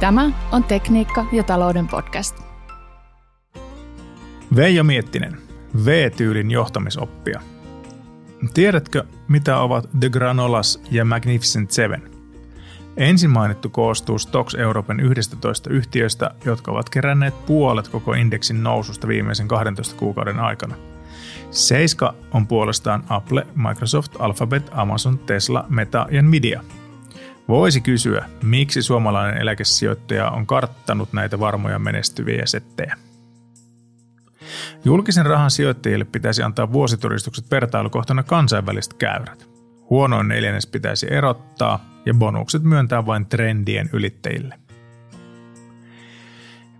Tämä on Tekniikka ja talouden podcast. Veijo Miettinen, V-tyylin johtamisoppia. Tiedätkö, mitä ovat The Granolas ja Magnificent Seven? Ensin mainittu koostuu Stocks Euroopan 11 yhtiöistä, jotka ovat keränneet puolet koko indeksin noususta viimeisen 12 kuukauden aikana. Seiska on puolestaan Apple, Microsoft, Alphabet, Amazon, Tesla, Meta ja Nvidia – Voisi kysyä, miksi suomalainen eläkesijoittaja on karttanut näitä varmoja menestyviä settejä. Julkisen rahan sijoittajille pitäisi antaa vuositodistukset vertailukohtana kansainväliset käyrät. Huonoin neljännes pitäisi erottaa ja bonukset myöntää vain trendien ylittäjille.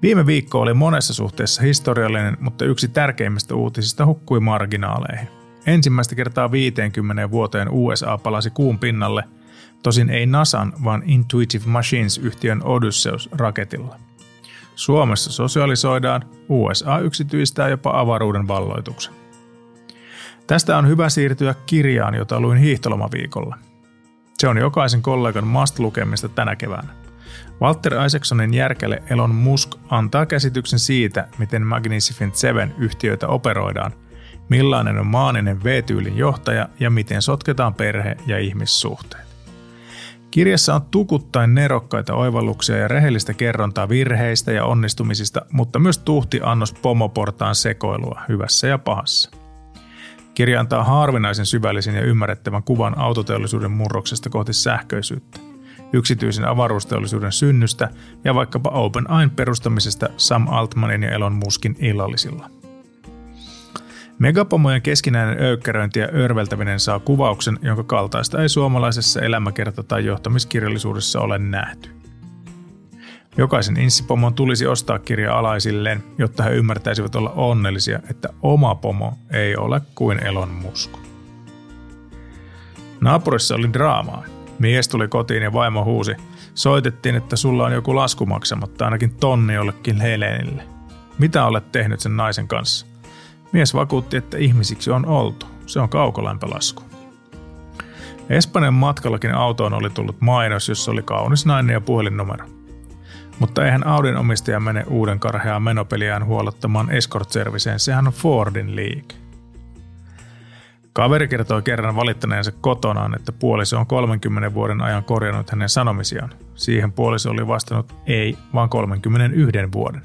Viime viikko oli monessa suhteessa historiallinen, mutta yksi tärkeimmistä uutisista hukkui marginaaleihin. Ensimmäistä kertaa 50 vuoteen USA palasi kuun pinnalle – Tosin ei NASAn, vaan Intuitive Machines-yhtiön Odysseus-raketilla. Suomessa sosialisoidaan, USA yksityistää jopa avaruuden valloituksen. Tästä on hyvä siirtyä kirjaan, jota luin hiihtolomaviikolla. Se on jokaisen kollegan must-lukemista tänä keväänä. Walter Isaacsonin järkele Elon Musk antaa käsityksen siitä, miten Magnificent Seven yhtiöitä operoidaan, millainen on maaninen V-tyylin johtaja ja miten sotketaan perhe- ja ihmissuhteet. Kirjassa on tukuttain nerokkaita oivalluksia ja rehellistä kerrontaa virheistä ja onnistumisista, mutta myös tuhti annos pomoportaan sekoilua hyvässä ja pahassa. Kirja antaa harvinaisen syvällisen ja ymmärrettävän kuvan autoteollisuuden murroksesta kohti sähköisyyttä, yksityisen avaruusteollisuuden synnystä ja vaikkapa OpenAIn perustamisesta Sam Altmanin ja Elon Muskin illallisilla – Megapomojen keskinäinen öykkäröinti ja örveltäminen saa kuvauksen, jonka kaltaista ei suomalaisessa elämäkerta- tai johtamiskirjallisuudessa ole nähty. Jokaisen inssipomon tulisi ostaa kirja alaisilleen, jotta he ymmärtäisivät olla onnellisia, että oma pomo ei ole kuin Elon Musk. Naapurissa oli draamaa. Mies tuli kotiin ja vaimo huusi. Soitettiin, että sulla on joku lasku maksamatta ainakin tonni jollekin Helenille. Mitä olet tehnyt sen naisen kanssa? Mies vakuutti, että ihmisiksi on oltu. Se on kaukolämpölasku. Espanjan matkallakin autoon oli tullut mainos, jossa oli kaunis nainen ja puhelinnumero. Mutta eihän Audin omistaja mene uuden karheaa menopeliään huolottamaan escort serviceen, sehän on Fordin liike. Kaveri kertoi kerran valittaneensa kotonaan, että puoliso on 30 vuoden ajan korjannut hänen sanomisiaan. Siihen puoliso oli vastannut ei, vaan 31 vuoden.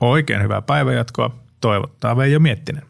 Oikein hyvää päivänjatkoa. Toivottaa Veijo Miettinen.